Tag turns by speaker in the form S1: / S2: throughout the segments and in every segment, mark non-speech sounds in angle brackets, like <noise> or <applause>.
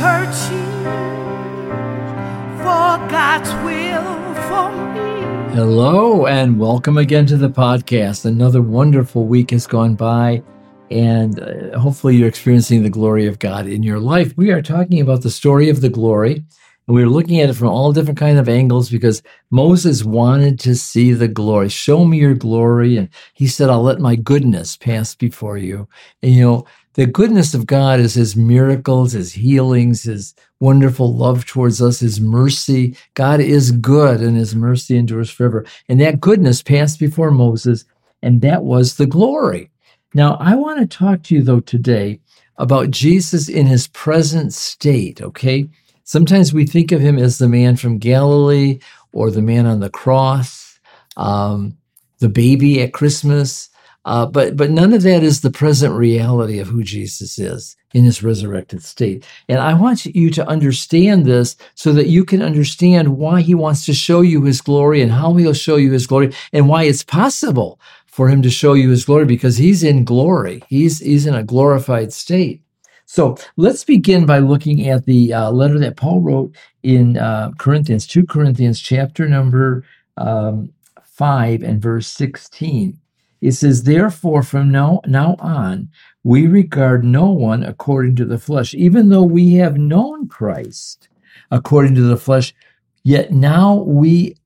S1: searching for God's will for me.
S2: Hello, and welcome again to the podcast. Another wonderful week has gone by, and uh, hopefully, you're experiencing the glory of God in your life. We are talking about the story of the glory, and we are looking at it from all different kind of angles because Moses wanted to see the glory. Show me your glory, and he said, "I'll let my goodness pass before you." And you know, the goodness of God is his miracles, his healings, his wonderful love towards us, his mercy. God is good and his mercy endures forever. And that goodness passed before Moses, and that was the glory. Now, I want to talk to you, though, today about Jesus in his present state, okay? Sometimes we think of him as the man from Galilee or the man on the cross, um, the baby at Christmas. Uh, but but none of that is the present reality of who Jesus is in his resurrected state. And I want you to understand this so that you can understand why he wants to show you his glory and how he'll show you his glory and why it's possible for him to show you his glory because he's in glory. He's he's in a glorified state. So let's begin by looking at the uh, letter that Paul wrote in uh, Corinthians, 2 Corinthians, chapter number um, 5 and verse 16. It says, Therefore, from now, now on, we regard no one according to the flesh, even though we have known Christ according to the flesh, yet now we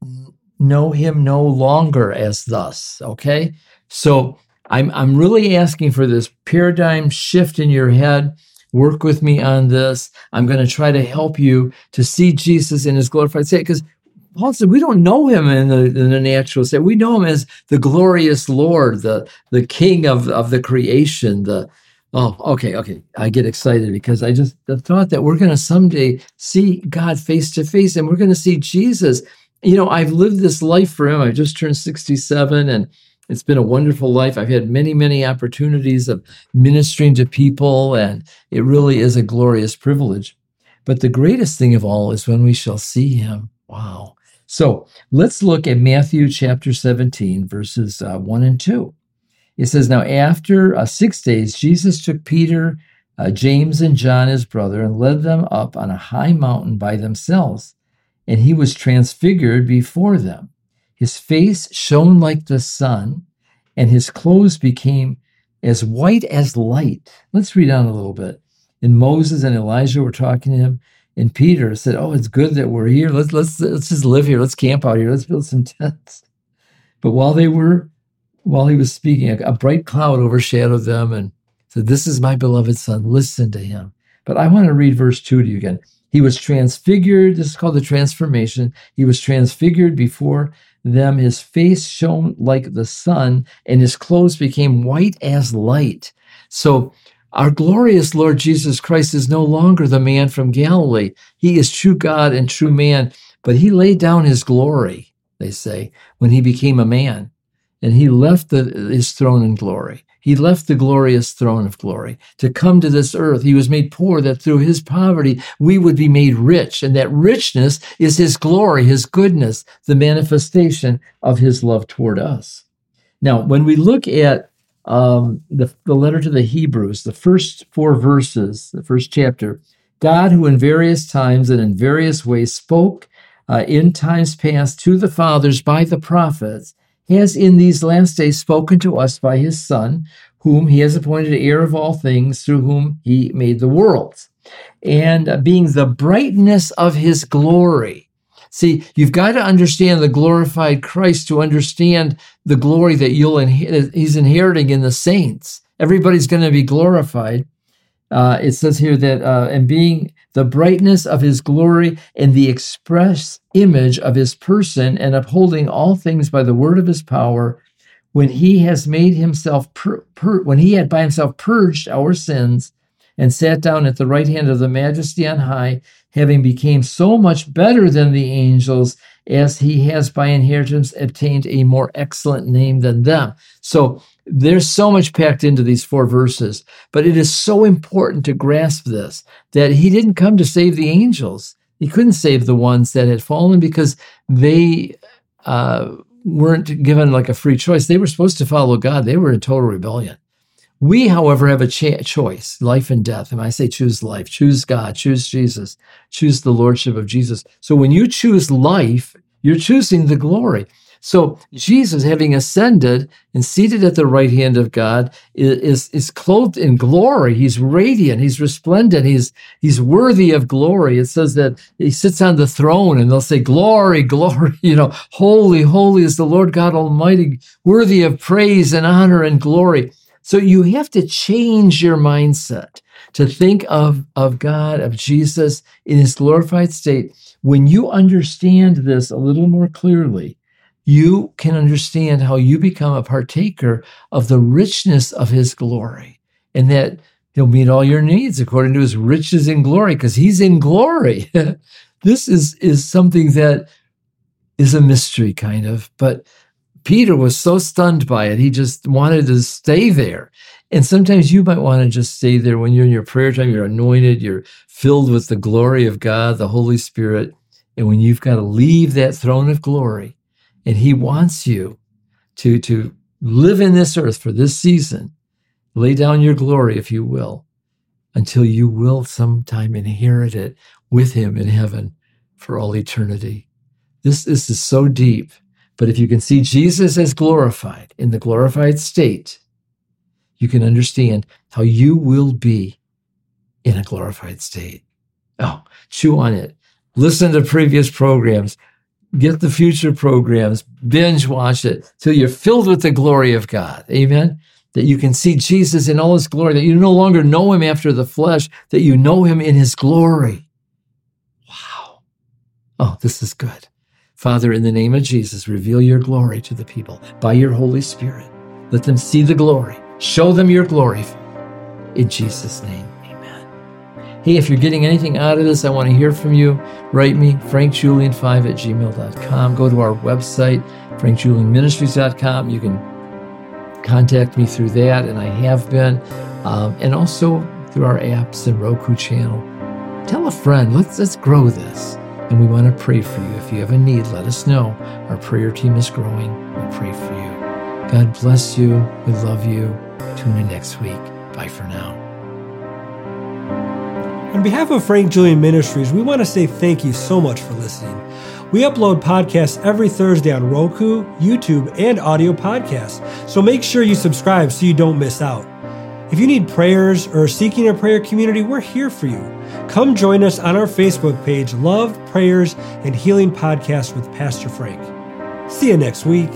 S2: know him no longer as thus. Okay? So I'm, I'm really asking for this paradigm shift in your head. Work with me on this. I'm going to try to help you to see Jesus in his glorified state because Paul said we don't know him in the, in the natural state. We know him as the glorious Lord, the the King of, of the creation. The oh, okay, okay. I get excited because I just the thought that we're going to someday see God face to face, and we're going to see Jesus. You know, I've lived this life for him. I just turned sixty seven, and it's been a wonderful life. I've had many, many opportunities of ministering to people, and it really is a glorious privilege. But the greatest thing of all is when we shall see him. Wow. So let's look at Matthew chapter 17, verses uh, 1 and 2. It says, Now after uh, six days, Jesus took Peter, uh, James, and John, his brother, and led them up on a high mountain by themselves. And he was transfigured before them. His face shone like the sun, and his clothes became as white as light. Let's read on a little bit. And Moses and Elijah were talking to him. And Peter said, "Oh, it's good that we're here. Let's let's let's just live here. Let's camp out here. Let's build some tents." But while they were, while he was speaking, a, a bright cloud overshadowed them and said, "This is my beloved son. Listen to him." But I want to read verse two to you again. He was transfigured. This is called the transformation. He was transfigured before them. His face shone like the sun, and his clothes became white as light. So our glorious Lord Jesus Christ is no longer the man from Galilee. He is true God and true man, but he laid down his glory, they say, when he became a man. And he left the, his throne in glory. He left the glorious throne of glory to come to this earth. He was made poor that through his poverty we would be made rich. And that richness is his glory, his goodness, the manifestation of his love toward us. Now, when we look at um, the, the letter to the Hebrews, the first four verses, the first chapter, God, who in various times and in various ways spoke uh, in times past to the fathers by the prophets, has in these last days spoken to us by his Son, whom he has appointed heir of all things, through whom he made the worlds, and uh, being the brightness of his glory See, you've got to understand the glorified Christ to understand the glory that you'll inherit. He's inheriting in the saints. Everybody's going to be glorified. Uh, it says here that, uh, and being the brightness of his glory and the express image of his person, and upholding all things by the word of his power, when he has made himself, pur- pur- when he had by himself purged our sins and sat down at the right hand of the majesty on high, having become so much better than the angels, as he has by inheritance obtained a more excellent name than them. So there's so much packed into these four verses, but it is so important to grasp this that he didn't come to save the angels. He couldn't save the ones that had fallen because they uh, weren't given like a free choice. They were supposed to follow God. They were in total rebellion. We, however, have a cha- choice, life and death. And I say choose life, choose God, choose Jesus, choose the Lordship of Jesus. So when you choose life, you're choosing the glory. So Jesus, having ascended and seated at the right hand of God, is, is clothed in glory. He's radiant. He's resplendent. He's he's worthy of glory. It says that he sits on the throne, and they'll say, "Glory, glory!" <laughs> You know, holy, holy is the Lord God Almighty, worthy of praise and honor and glory. So you have to change your mindset to think of, of God, of Jesus in his glorified state. When you understand this a little more clearly, you can understand how you become a partaker of the richness of his glory and that he'll meet all your needs according to his riches in glory because he's in glory. <laughs> this is, is something that is a mystery kind of, but Peter was so stunned by it, he just wanted to stay there. And sometimes you might want to just stay there when you're in your prayer time, you're anointed, you're filled with the glory of God, the Holy Spirit. And when you've got to leave that throne of glory and he wants you to, to live in this earth for this season. Lay down your glory, if you will, until you will sometime inherit it with him in heaven for all eternity. This, this is so deep. But if you can see Jesus as glorified in the glorified state, you can understand how you will be in a glorified state. Oh, chew on it. Listen to previous programs get the future programs, binge watch it till you're filled with the glory of God. Amen. That you can see Jesus in all his glory, that you no longer know him after the flesh, that you know him in his glory. Wow. Oh, this is good. Father, in the name of Jesus, reveal your glory to the people by your Holy Spirit. Let them see the glory. Show them your glory. In Jesus' name. Amen. Hey, if you're getting anything out of this, I want to hear from you. Write me, frankjulian5 at gmail.com. Go to our website, frankjulianministries.com. You can contact me through that, and I have been, um, and also through our apps and Roku channel. Tell a friend, let's, let's grow this. And we want to pray for you. If you have a need, let us know. Our prayer team is growing. We pray for you. God bless you. We love you. Tune in next week. Bye for now.
S3: On behalf of Frank Julian Ministries, we want to say thank you so much for listening. We upload podcasts every Thursday on Roku, YouTube, and audio podcasts, so make sure you subscribe so you don't miss out. If you need prayers or seeking a prayer community, we're here for you. Come join us on our Facebook page, Love, Prayers, and Healing Podcast with Pastor Frank. See you next week.